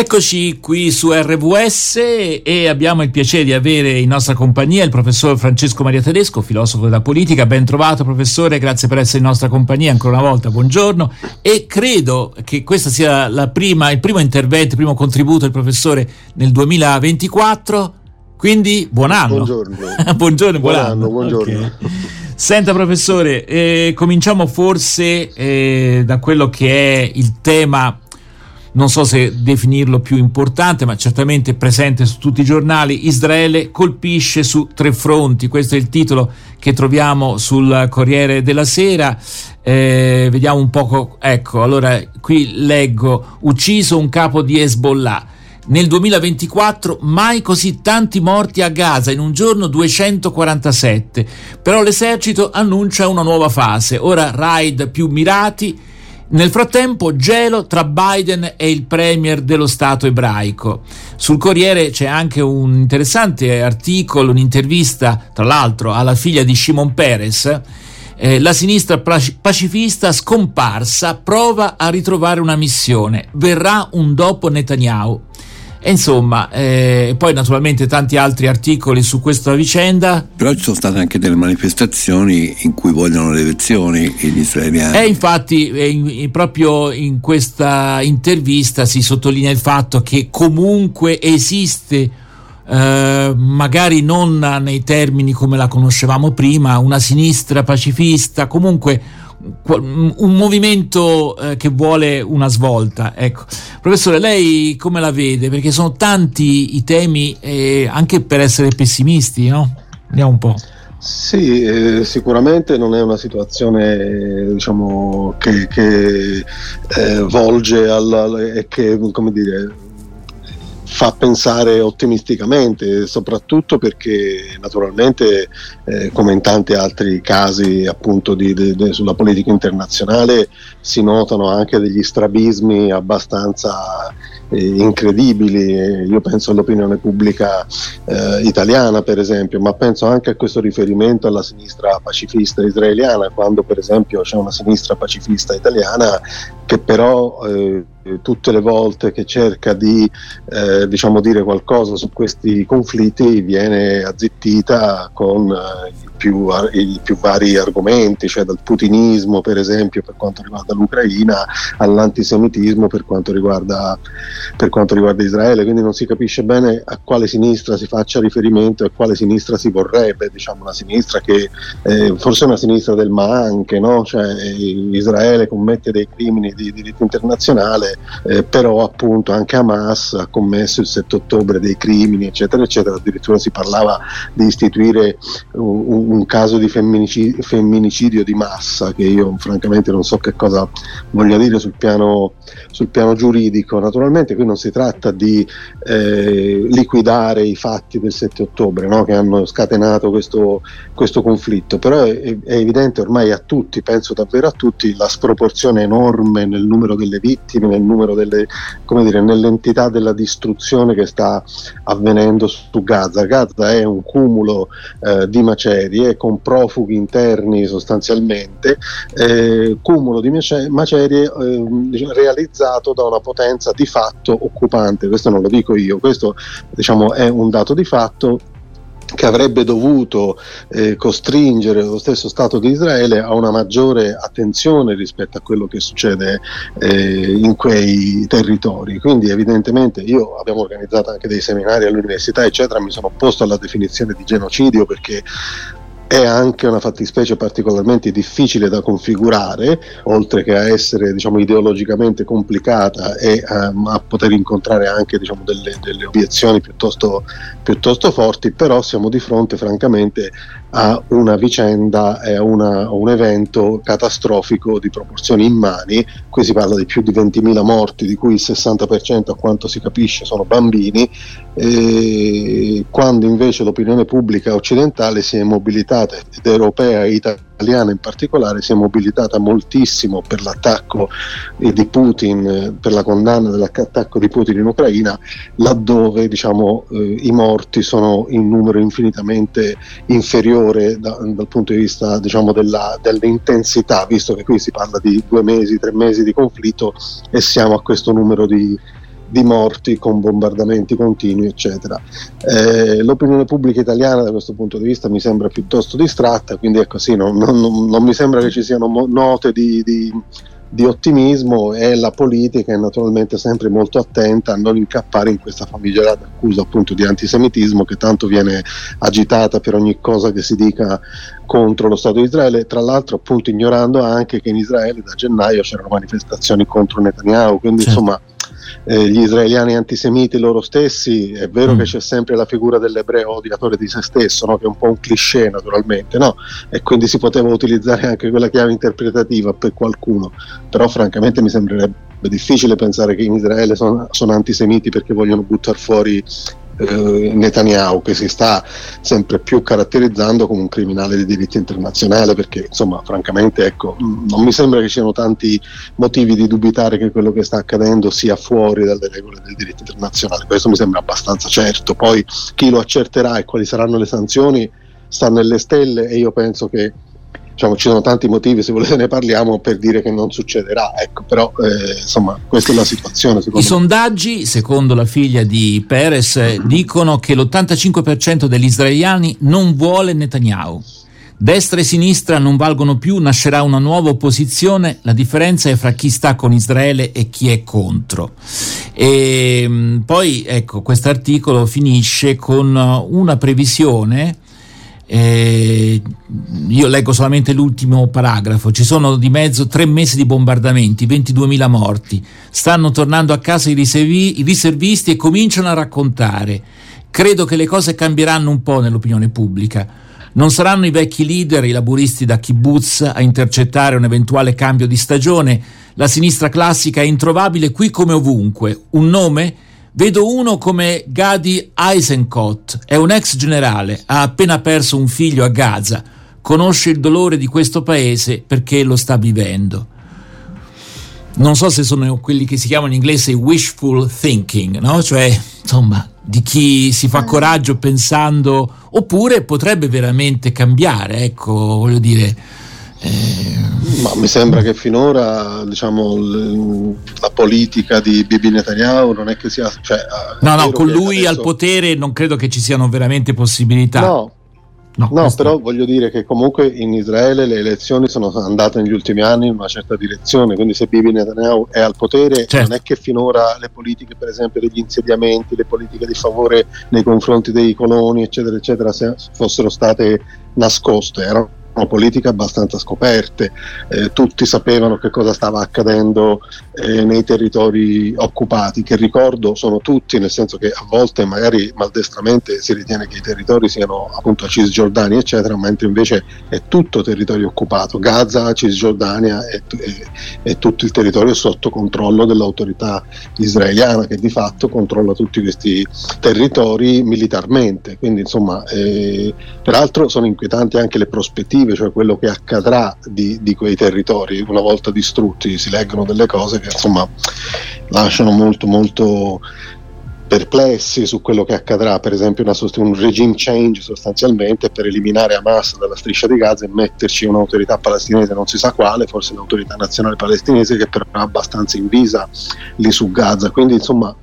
Eccoci qui su RVS e abbiamo il piacere di avere in nostra compagnia il professor Francesco Maria Tedesco, filosofo della politica. Ben trovato professore, grazie per essere in nostra compagnia ancora una volta, buongiorno. E credo che questo sia prima, il primo intervento, il primo contributo del professore nel 2024, quindi buon anno. Buongiorno. buongiorno, buon, buon anno. buongiorno. Okay. Senta professore, eh, cominciamo forse eh, da quello che è il tema non so se definirlo più importante, ma certamente presente su tutti i giornali, Israele colpisce su tre fronti, questo è il titolo che troviamo sul Corriere della Sera. Eh, vediamo un poco, ecco, allora qui leggo, ucciso un capo di Hezbollah. Nel 2024 mai così tanti morti a Gaza, in un giorno 247, però l'esercito annuncia una nuova fase, ora raid più mirati, nel frattempo, gelo tra Biden e il premier dello Stato ebraico. Sul Corriere c'è anche un interessante articolo, un'intervista, tra l'altro, alla figlia di Shimon Peres. Eh, la sinistra pacifista scomparsa prova a ritrovare una missione. Verrà un dopo Netanyahu. E insomma, eh, poi naturalmente tanti altri articoli su questa vicenda. Però ci sono state anche delle manifestazioni in cui vogliono le elezioni gli israeliani. E infatti, eh, in, proprio in questa intervista si sottolinea il fatto che comunque esiste. Uh, magari non nei termini come la conoscevamo prima, una sinistra pacifista, comunque un movimento eh, che vuole una svolta. Ecco. Professore, lei come la vede? Perché sono tanti i temi, eh, anche per essere pessimisti, no? Andiamo un po'. Sì, eh, sicuramente non è una situazione diciamo, che, che eh, volge e che, come dire, fa pensare ottimisticamente, soprattutto perché naturalmente, eh, come in tanti altri casi appunto di, di, di, sulla politica internazionale, si notano anche degli strabismi abbastanza eh, incredibili. Io penso all'opinione pubblica eh, italiana, per esempio, ma penso anche a questo riferimento alla sinistra pacifista israeliana, quando per esempio c'è una sinistra pacifista italiana che però eh, tutte le volte che cerca di eh, diciamo dire qualcosa su questi conflitti viene azzittita con eh, più, i più vari argomenti, cioè dal putinismo per esempio per quanto riguarda l'Ucraina all'antisemitismo per quanto riguarda, per quanto riguarda Israele, quindi non si capisce bene a quale sinistra si faccia riferimento e a quale sinistra si vorrebbe, diciamo una sinistra che eh, forse una sinistra del ma anche, no? cioè Israele commette dei crimini di diritto internazionale, eh, però appunto anche Hamas ha commesso il 7 ottobre dei crimini, eccetera, eccetera, addirittura si parlava di istituire un, un caso di femminicidio, femminicidio, di massa che io francamente non so che cosa voglia dire sul piano, sul piano giuridico. Naturalmente qui non si tratta di eh, liquidare i fatti del 7 ottobre no? che hanno scatenato questo, questo conflitto, però è, è, evidente ormai a tutti, penso davvero a tutti, la sproporzione enorme nel numero delle vittime, nel numero delle, dire, nell'entità della distruzione che sta avvenendo su Gaza. Gaza è un cumulo eh, di macerie con profughi interni sostanzialmente, eh, cumulo di macerie eh, realizzato da una potenza di fatto occupante, questo non lo dico io, questo diciamo, è un dato di fatto che avrebbe dovuto eh, costringere lo stesso Stato di Israele a una maggiore attenzione rispetto a quello che succede eh, in quei territori. Quindi evidentemente io abbiamo organizzato anche dei seminari all'università, eccetera, mi sono opposto alla definizione di genocidio perché è anche una fattispecie particolarmente difficile da configurare, oltre che a essere diciamo, ideologicamente complicata e um, a poter incontrare anche diciamo, delle, delle, obiezioni piuttosto, piuttosto, forti, però siamo di fronte francamente a una vicenda e a, una, a un evento catastrofico di proporzioni immani, qui si parla di più di 20.000 morti, di cui il 60% a quanto si capisce sono bambini, quando invece l'opinione pubblica occidentale si è mobilitata, ed europea e italiana, italiana in particolare si è mobilitata moltissimo per l'attacco di Putin, per la condanna dell'attacco di Putin in Ucraina, laddove diciamo, eh, i morti sono in numero infinitamente inferiore da, dal punto di vista diciamo, della, dell'intensità, visto che qui si parla di due mesi, tre mesi di conflitto e siamo a questo numero di, di morti con bombardamenti continui, eccetera. Eh, l'opinione pubblica italiana da questo punto di vista mi sembra piuttosto distratta, quindi è così, non, non, non mi sembra che ci siano note di, di di ottimismo e la politica è naturalmente sempre molto attenta a non incappare in questa famigerata accusa appunto di antisemitismo che tanto viene agitata per ogni cosa che si dica contro lo Stato di Israele, tra l'altro appunto ignorando anche che in Israele da gennaio c'erano manifestazioni contro Netanyahu, quindi certo. insomma eh, gli israeliani antisemiti loro stessi, è vero mm. che c'è sempre la figura dell'ebreo odiatore di se stesso, no? che è un po' un cliché naturalmente, no? e quindi si poteva utilizzare anche quella chiave interpretativa per qualcuno, però francamente mi sembrerebbe difficile pensare che in Israele sono, sono antisemiti perché vogliono buttare fuori eh, Netanyahu che si sta sempre più caratterizzando come un criminale di diritto internazionale perché insomma francamente ecco non mi sembra che ci siano tanti motivi di dubitare che quello che sta accadendo sia fuori dalle regole del diritto internazionale. Questo mi sembra abbastanza certo. Poi chi lo accerterà e quali saranno le sanzioni sta nelle stelle e io penso che diciamo, ci sono tanti motivi, se volete ne parliamo, per dire che non succederà, ecco, però eh, insomma questa è la situazione. I me. sondaggi, secondo la figlia di Perez, dicono che l'85% degli israeliani non vuole Netanyahu. Destra e sinistra non valgono più, nascerà una nuova opposizione, la differenza è fra chi sta con Israele e chi è contro. E ehm, poi ecco, questo articolo finisce con una previsione eh, io leggo solamente l'ultimo paragrafo. Ci sono di mezzo tre mesi di bombardamenti, 22.000 morti. Stanno tornando a casa i, riservi, i riservisti e cominciano a raccontare. Credo che le cose cambieranno un po' nell'opinione pubblica. Non saranno i vecchi leader, i laburisti da kibbutz, a intercettare un eventuale cambio di stagione. La sinistra classica è introvabile qui come ovunque. Un nome? Vedo uno come Gadi Eisenkot, è un ex generale, ha appena perso un figlio a Gaza, conosce il dolore di questo paese perché lo sta vivendo. Non so se sono quelli che si chiamano in inglese wishful thinking, no? Cioè, insomma, di chi si fa mm. coraggio pensando, oppure potrebbe veramente cambiare, ecco, voglio dire eh, Ma mi sembra che finora diciamo, l- la politica di Bibi Netanyahu non è che sia... Cioè, no, no, con lui adesso... al potere non credo che ci siano veramente possibilità. No, No, no però voglio dire che comunque in Israele le elezioni sono andate negli ultimi anni in una certa direzione, quindi se Bibi Netanyahu è al potere certo. non è che finora le politiche per esempio degli insediamenti, le politiche di favore nei confronti dei coloni eccetera eccetera fossero state nascoste, erano politiche abbastanza scoperte, eh, tutti sapevano che cosa stava accadendo eh, nei territori occupati, che ricordo sono tutti, nel senso che a volte magari maldestramente si ritiene che i territori siano appunto a Cisgiordania, eccetera, mentre invece è tutto territorio occupato, Gaza, Cisgiordania e, e, tutto il territorio sotto controllo dell'autorità israeliana che di fatto controlla tutti questi territori militarmente, quindi insomma eh, peraltro sono inquietanti anche le prospettive prospettive, cioè quello che accadrà di, di, quei territori una volta distrutti, si leggono delle cose che insomma lasciano molto molto perplessi su quello che accadrà, per esempio una, un regime change sostanzialmente per eliminare Hamas dalla striscia di Gaza e metterci un'autorità palestinese non si sa quale, forse l'autorità nazionale palestinese che però è abbastanza invisa lì su Gaza, quindi insomma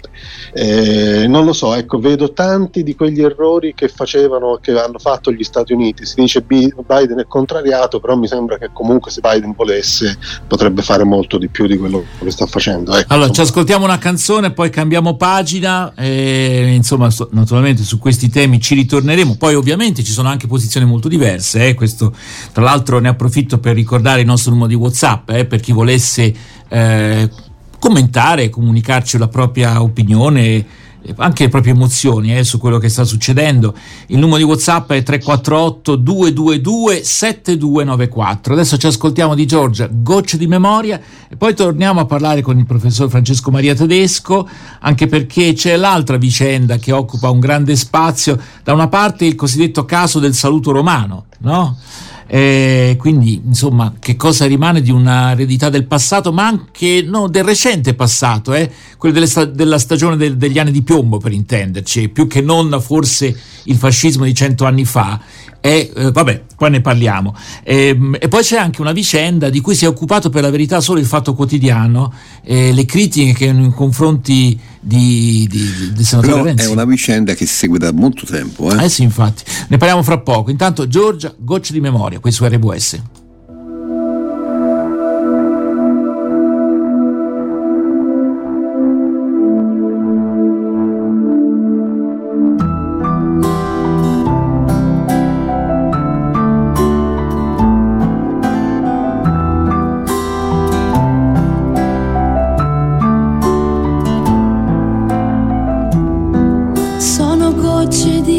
eh, non lo so, ecco, vedo tanti di quegli errori che facevano, che hanno fatto gli Stati Uniti. Si dice Biden è contrariato, però mi sembra che comunque se Biden volesse potrebbe fare molto di più di quello che sta facendo. Ecco, allora, insomma. ci ascoltiamo una canzone, poi cambiamo pagina. E, insomma, so, naturalmente su questi temi ci ritorneremo. Poi, ovviamente, ci sono anche posizioni molto diverse. Eh? Questo, tra l'altro, ne approfitto per ricordare il nostro numero di WhatsApp eh? per chi volesse. Eh, commentare, comunicarci la propria opinione, anche le proprie emozioni eh, su quello che sta succedendo. Il numero di WhatsApp è 348 222 7294. Adesso ci ascoltiamo di Giorgia, gocce di memoria e poi torniamo a parlare con il professor Francesco Maria Tedesco, anche perché c'è l'altra vicenda che occupa un grande spazio, da una parte il cosiddetto caso del saluto romano, no? Eh, quindi, insomma, che cosa rimane di una eredità del passato, ma anche no, del recente passato, eh? quello sta- della stagione del- degli anni di piombo, per intenderci, più che non forse il fascismo di cento anni fa. E, eh, vabbè, poi ne parliamo. E, ehm, e, poi c'è anche una vicenda di cui si è occupato per la verità solo il Fatto Quotidiano, eh, le critiche nei confronti di, di, di senatore Però Renzi. È una vicenda che si segue da molto tempo. Eh? eh sì, infatti. Ne parliamo fra poco. Intanto Giorgia, gocce di memoria, qui su RWS. 确定。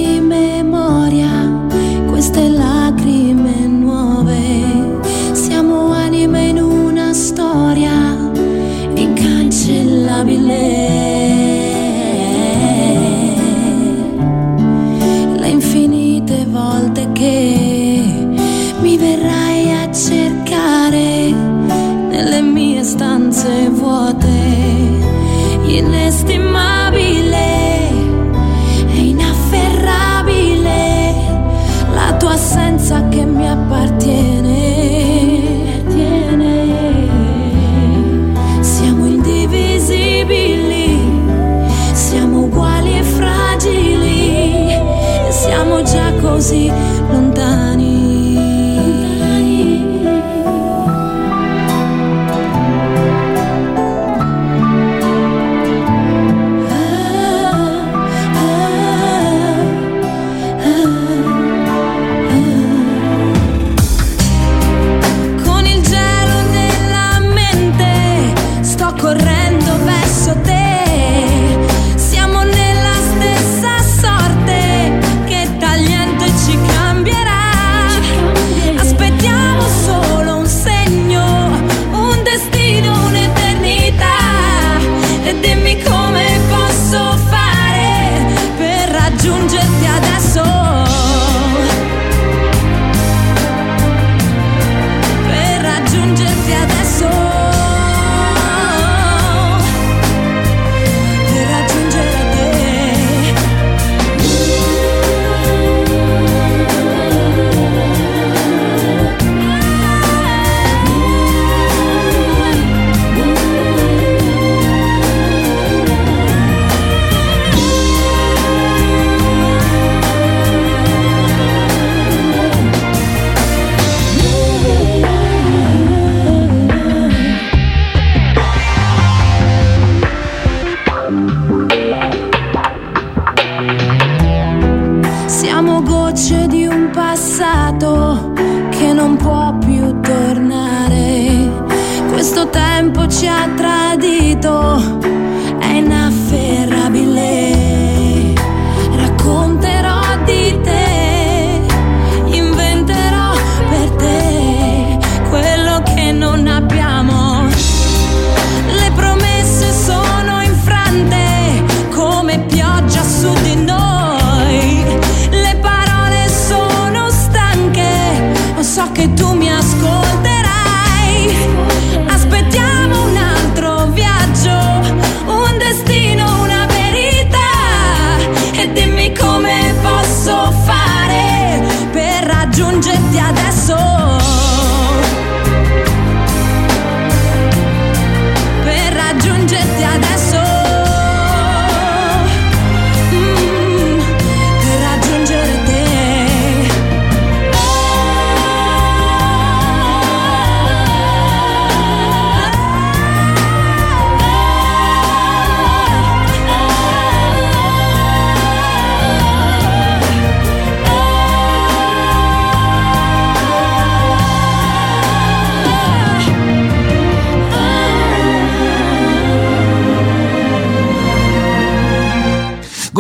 perdido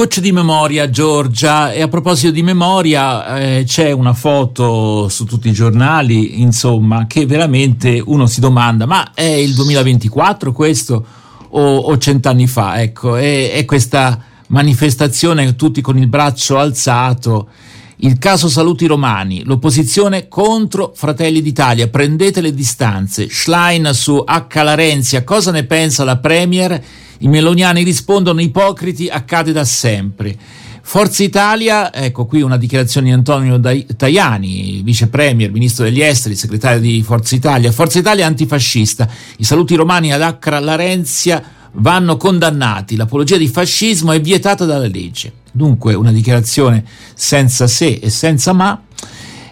Gocce di memoria, Giorgia. E a proposito di memoria, eh, c'è una foto su tutti i giornali, insomma, che veramente uno si domanda: ma è il 2024 questo o, o cent'anni fa? Ecco, è, è questa manifestazione tutti con il braccio alzato. Il caso Saluti Romani, l'opposizione contro Fratelli d'Italia, prendete le distanze. Schlein su H. Larenzia, cosa ne pensa la Premier? I meloniani rispondono ipocriti accade da sempre. Forza Italia, ecco qui una dichiarazione di Antonio Tajani, vice premier, ministro degli esteri, segretario di Forza Italia. Forza Italia antifascista. I saluti romani ad Accra Larenzia vanno condannati. L'apologia di fascismo è vietata dalla legge. Dunque una dichiarazione senza se e senza ma.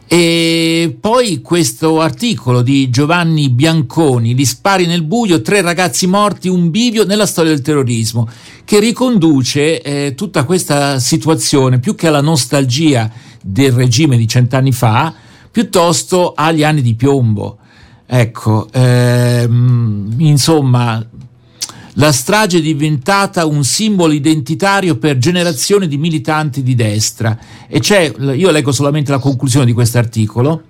E poi questo articolo di Giovanni Bianconi, Gli spari nel buio, tre ragazzi morti, un bivio nella storia del terrorismo, che riconduce eh, tutta questa situazione più che alla nostalgia del regime di cent'anni fa, piuttosto agli anni di piombo. Ecco, ehm, insomma, la strage è diventata un simbolo identitario per generazioni di militanti di destra e c'è, io leggo solamente la conclusione di questo articolo.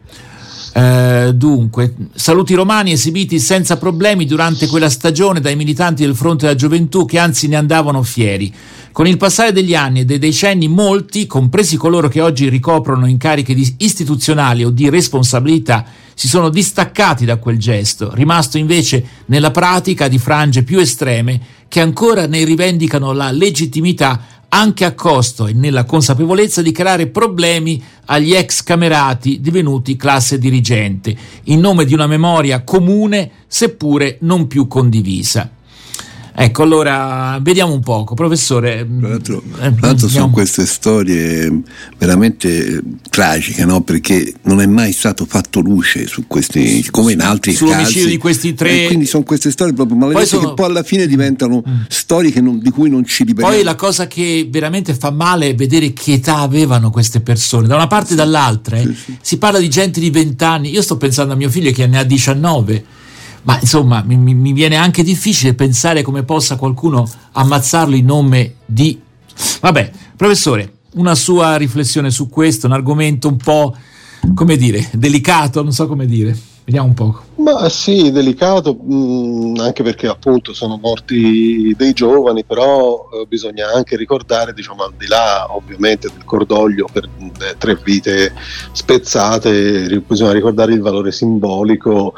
Eh, dunque, saluti romani esibiti senza problemi durante quella stagione dai militanti del Fronte della Gioventù che anzi ne andavano fieri. Con il passare degli anni e dei decenni molti, compresi coloro che oggi ricoprono incarichi istituzionali o di responsabilità, si sono distaccati da quel gesto, rimasto invece nella pratica di frange più estreme che ancora ne rivendicano la legittimità anche a costo e nella consapevolezza di creare problemi agli ex camerati divenuti classe dirigente, in nome di una memoria comune seppure non più condivisa. Ecco, allora vediamo un poco, professore. Tra l'altro, eh, tra l'altro sono queste storie veramente tragiche, no? perché non è mai stato fatto luce su questi, come in altri Sull'omicidio casi. di questi tre. E quindi sono queste storie proprio maledette sono... che poi alla fine diventano mm. storie non, di cui non ci liberiamo. Poi la cosa che veramente fa male è vedere che età avevano queste persone, da una parte e dall'altra. Eh. Sì, sì. Si parla di gente di 20 anni, io sto pensando a mio figlio che ne ha 19 ma insomma mi, mi, viene anche difficile pensare come possa qualcuno ammazzarlo in nome di... Vabbè, professore, una sua riflessione su questo, un argomento un po', come dire, delicato, non so come dire. Vediamo un po'. Ma sì, delicato, mh, mm, anche perché appunto sono morti dei giovani, però eh, bisogna anche ricordare, diciamo, al di là ovviamente del cordoglio per eh, tre vite spezzate, bisogna ricordare il valore simbolico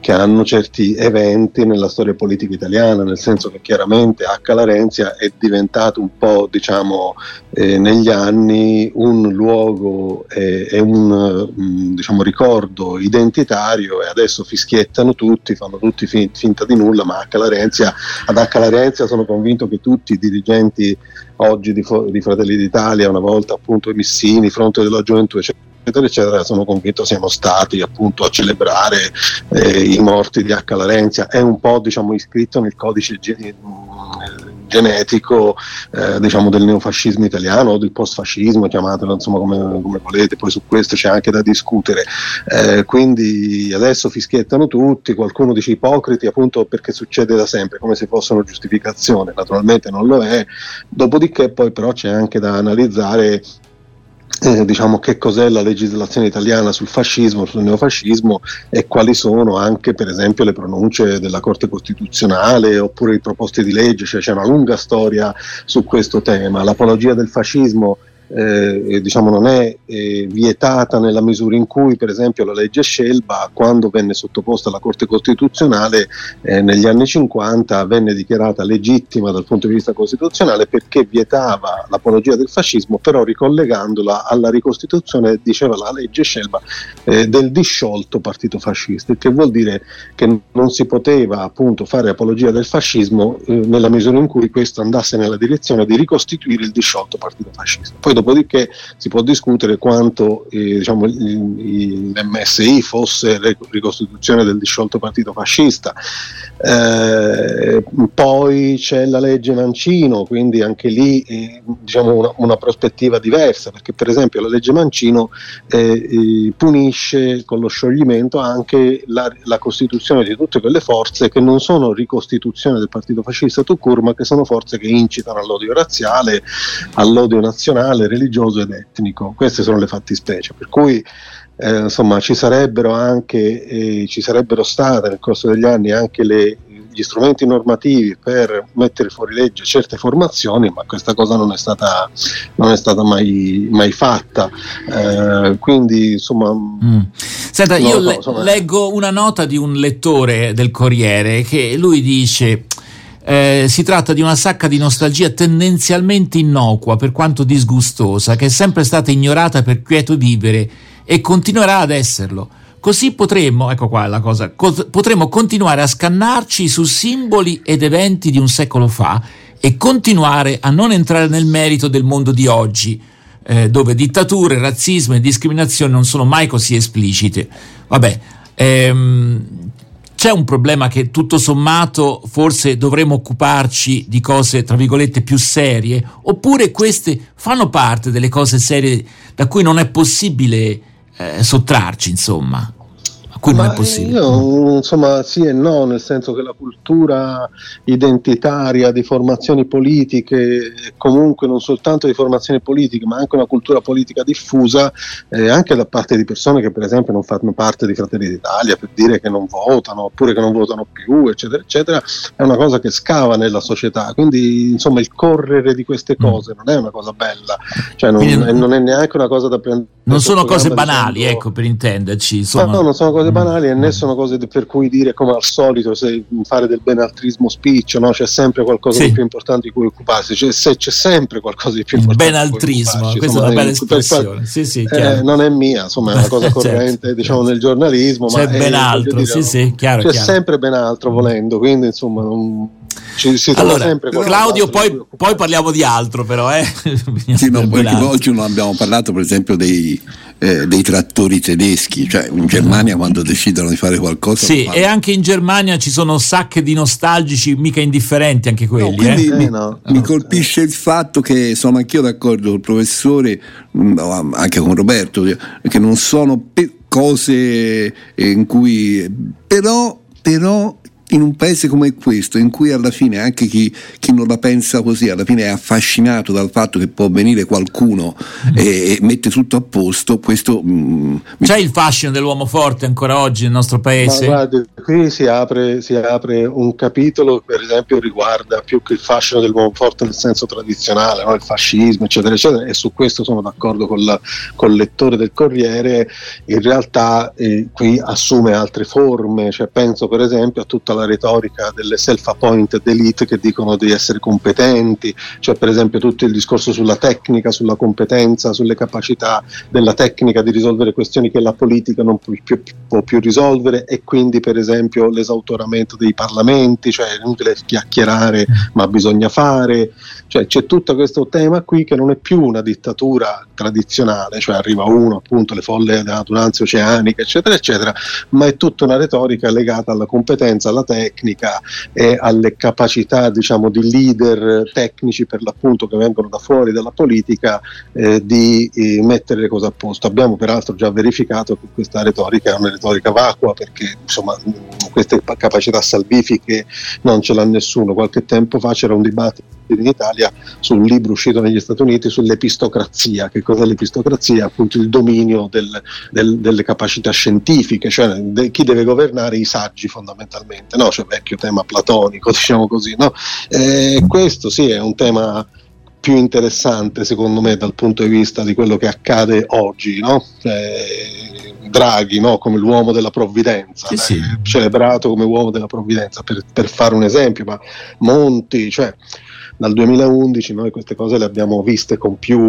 che hanno certi eventi nella storia politica italiana, nel senso che chiaramente H. Larenzia è diventato un po', diciamo, eh, negli anni un luogo e eh, un mm, diciamo, ricordo identitario e adesso fischiettano tutti, fanno tutti fin- finta di nulla, ma H. Larenzia, ad H. Larenzia sono convinto che tutti i dirigenti oggi di, di Fratelli d'Italia, una volta appunto Missini, Fronte della Gioventù, eccetera, eccetera, eccetera, sono convinto siamo stati appunto a celebrare eh, i morti di H. Larenzia, è un po' diciamo, iscritto nel codice ge- genetico eh, diciamo, del neofascismo italiano o del postfascismo, chiamatelo insomma come, come, volete, poi su questo c'è anche da discutere. Eh, quindi adesso fischiettano tutti, qualcuno dice ipocriti appunto perché succede da sempre, come se fossero giustificazione, naturalmente non lo è, dopodiché poi però c'è anche da analizzare eh, diciamo che cos'è la legislazione italiana sul fascismo, sul neofascismo e quali sono anche per esempio le pronunce della Corte Costituzionale oppure i proposti di legge, cioè c'è una lunga storia su questo tema. L'apologia del fascismo eh, diciamo non è eh, vietata nella misura in cui per esempio la legge Scelba quando venne sottoposta alla Corte Costituzionale eh, negli anni 50 venne dichiarata legittima dal punto di vista costituzionale perché vietava l'apologia del fascismo però ricollegandola alla ricostituzione diceva la legge Scelba eh, del disciolto partito fascista il che vuol dire che non si poteva appunto fare apologia del fascismo eh, nella misura in cui questo andasse nella direzione di ricostituire il disciolto partito fascista. Poi dopodiché si può discutere quanto eh, diciamo, l'MSI fosse ricostituzione del disciolto partito fascista. Eh, poi c'è la legge Mancino, quindi anche lì eh, diciamo una, una, prospettiva diversa, perché per esempio la legge Mancino eh, punisce con lo scioglimento anche la, la, costituzione di tutte quelle forze che non sono ricostituzione del partito fascista Tucur, ma che sono forze che incitano all'odio razziale, all'odio nazionale, religioso ed etnico. Queste sono le fattispecie, per cui eh, insomma ci sarebbero anche eh, ci sarebbero state nel corso degli anni anche le, gli strumenti normativi per mettere fuori legge certe formazioni, ma questa cosa non è stata, non è stata mai, mai fatta. Eh, quindi insomma. Mm. Senta, io so, le- leggo una nota di un lettore del Corriere che lui dice. Eh, si tratta di una sacca di nostalgia tendenzialmente innocua, per quanto disgustosa, che è sempre stata ignorata per quieto vivere e continuerà ad esserlo. Così potremmo, ecco qua la cosa, co- potremmo continuare a scannarci su simboli ed eventi di un secolo fa e continuare a non entrare nel merito del mondo di oggi, eh, dove dittature, razzismo e discriminazione non sono mai così esplicite. Vabbè, ehm, c'è un problema che tutto sommato forse dovremmo occuparci di cose tra virgolette più serie, oppure queste fanno parte delle cose serie da cui non è possibile eh, sottrarci, insomma cui non è possibile. Io, insomma, sì e no, nel senso che la cultura identitaria di formazioni politiche, comunque non soltanto di formazioni politiche, ma anche una cultura politica diffusa, eh, anche da parte di persone che per esempio non fanno parte di Fratelli d'Italia, per dire che non votano, oppure che non votano più, eccetera, eccetera, è una cosa che scava nella società. Quindi, insomma, il correre di queste mm. cose non è una cosa bella, cioè non, non è neanche una cosa da prendere. Non sono cose banali, dicendo, ecco, per intenderci. Sono... No, non sono cose cose banali e né sono cose per cui dire come al solito se fare del benaltrismo spiccio, no? c'è sempre qualcosa sì. di più importante di cui occuparsi, cioè, se c'è sempre qualcosa di più importante. Benaltrismo, questa insomma, è una bella espressione. Sì, sì, eh, non è mia, insomma è una cosa certo, corrente certo, diciamo nel giornalismo. C'è ma ben altro, dire, sì, sì, chiaro, c'è chiaro. sempre ben altro volendo, quindi insomma non ci, si allora, sempre Claudio, poi, poi, parliamo di altro, però. Eh? sì, no, poi oggi non abbiamo parlato, per esempio, dei, eh, dei trattori tedeschi, cioè in Germania quando decidono di fare qualcosa. Sì, e anche in Germania ci sono sacche di nostalgici mica indifferenti, anche quelli. No, eh? mi, eh, no. mi, colpisce il fatto che sono anch'io d'accordo col professore, mm, anche con Roberto, che non sono cose in cui però però in un paese come questo, in cui alla fine anche chi, chi, non la pensa così, alla fine è affascinato dal fatto che può venire qualcuno mm. e, e, mette tutto a posto, questo... Mm, C'è mi... il fascino dell'uomo forte ancora oggi nel nostro paese? Ma guarda, qui si apre, si apre, un capitolo, per esempio, riguarda più che il fascino dell'uomo forte nel senso tradizionale, no? il fascismo, eccetera, eccetera, e su questo sono d'accordo con, la, col lettore del Corriere, in realtà eh, qui assume altre forme, cioè penso per esempio a tutta la la retorica delle self-appointed elite che dicono di essere competenti, cioè per esempio tutto il discorso sulla tecnica, sulla competenza, sulle capacità della tecnica di risolvere questioni che la politica non può più, può più risolvere e quindi per esempio l'esautoramento dei parlamenti, cioè è inutile chiacchierare ma bisogna fare, cioè c'è tutto questo tema qui che non è più una dittatura tradizionale, cioè arriva uno appunto le folle della adunanza oceanica eccetera eccetera, ma è tutta una retorica legata alla competenza, alla tecnica e alle capacità diciamo, di leader tecnici per l'appunto che vengono da fuori dalla politica eh, di eh, mettere le cose a posto. Abbiamo peraltro già verificato che questa retorica è una retorica vacua perché insomma, queste capacità salvifiche non ce l'ha nessuno. Qualche tempo fa c'era un dibattito in Italia su un libro uscito negli Stati Uniti sull'epistocrazia. Che cos'è l'epistocrazia? Appunto il dominio del, del, delle capacità scientifiche, cioè de, chi deve governare i saggi fondamentalmente, no? cioè vecchio tema platonico, diciamo così. No? Eh, questo sì è un tema più interessante secondo me dal punto di vista di quello che accade oggi, no? eh, Draghi no? come l'uomo della provvidenza, sì, sì. celebrato come uomo della provvidenza per, per, fare un esempio, ma Monti, cioè dal 2011 noi queste cose le abbiamo viste con più,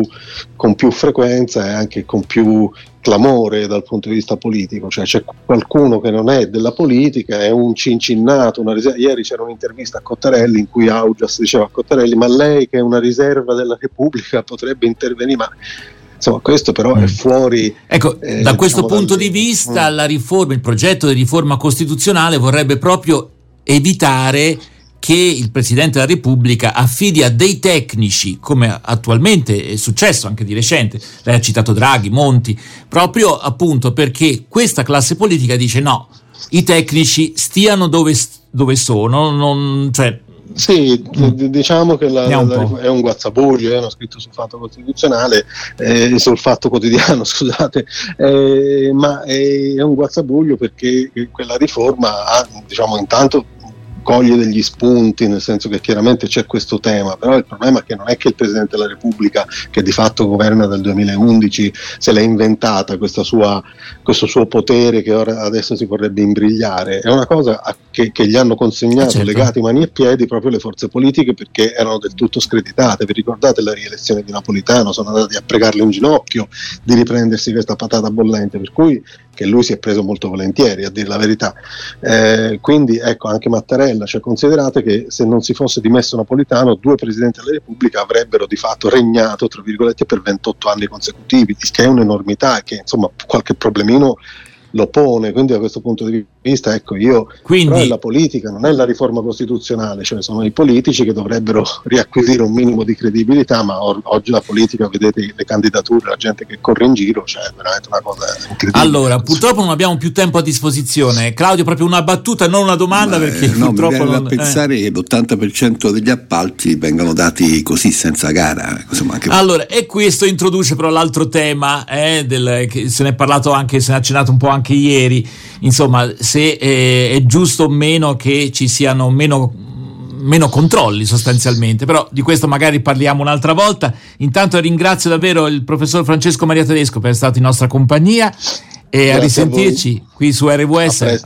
con più frequenza e anche con più clamore dal punto di vista politico, cioè c'è qualcuno che non è della politica, è un cincinnato, riserva... ieri c'era un'intervista a Cottarelli in cui Augias diceva a Cottarelli ma lei che è una riserva della Repubblica potrebbe intervenire, ma insomma questo però è mm. fuori ecco eh, da questo diciamo, punto di vista mm. la riforma il progetto di riforma costituzionale vorrebbe proprio evitare che il Presidente della Repubblica affidi a dei tecnici, come attualmente è successo anche di recente, lei ha citato Draghi, Monti, proprio appunto perché questa classe politica dice no, i tecnici stiano dove, dove sono, non, cioè, sì, mm. diciamo che la, la, è un guazzabuglio, eh, hanno scritto sul fatto costituzionale, eh, sul fatto quotidiano, scusate, eh, ma è, è un guazzabuglio perché quella riforma ha, diciamo, intanto coglie degli spunti, nel senso che chiaramente c'è questo tema, però il problema è che non è che il Presidente della Repubblica, che di fatto governa dal 2011, se l'è inventata sua, questo suo potere che ora adesso si vorrebbe imbrigliare, è una cosa che, che gli hanno consegnato ah, certo. legati mani e piedi proprio le forze politiche perché erano del tutto screditate. Vi ricordate la rielezione di Napolitano? Sono andati a pregarle un ginocchio di riprendersi questa patata bollente, per cui che lui si è preso molto volentieri, a dire la verità. Eh, quindi ecco, anche Mattarella, cioè considerate che se non si fosse dimesso Napolitano, due Presidenti della Repubblica avrebbero di fatto regnato, tra virgolette, per 28 anni consecutivi, che è un'enormità e che insomma qualche problemino lo pone, quindi da questo punto di vista ecco io quindi, però è la politica, non è la riforma costituzionale, cioè sono i politici che dovrebbero riacquisire un minimo di credibilità, ma or- oggi la politica, vedete le candidature, la gente che corre in giro, cioè è veramente una cosa incredibile. Allora, purtroppo non abbiamo più tempo a disposizione. Claudio, proprio una battuta, non una domanda ma, perché no, purtroppo mi non, a pensare eh. che l'80% degli appalti vengono dati così senza gara. Insomma, anche... Allora, e questo introduce però l'altro tema eh, del, che se ne è parlato anche, se ne è accennato un po' anche ieri, insomma, se eh, è giusto o meno che ci siano meno meno controlli sostanzialmente, però di questo magari parliamo un'altra volta. Intanto ringrazio davvero il professor Francesco Maria Tedesco per essere stato in nostra compagnia e Grazie a risentirci a qui su RWS.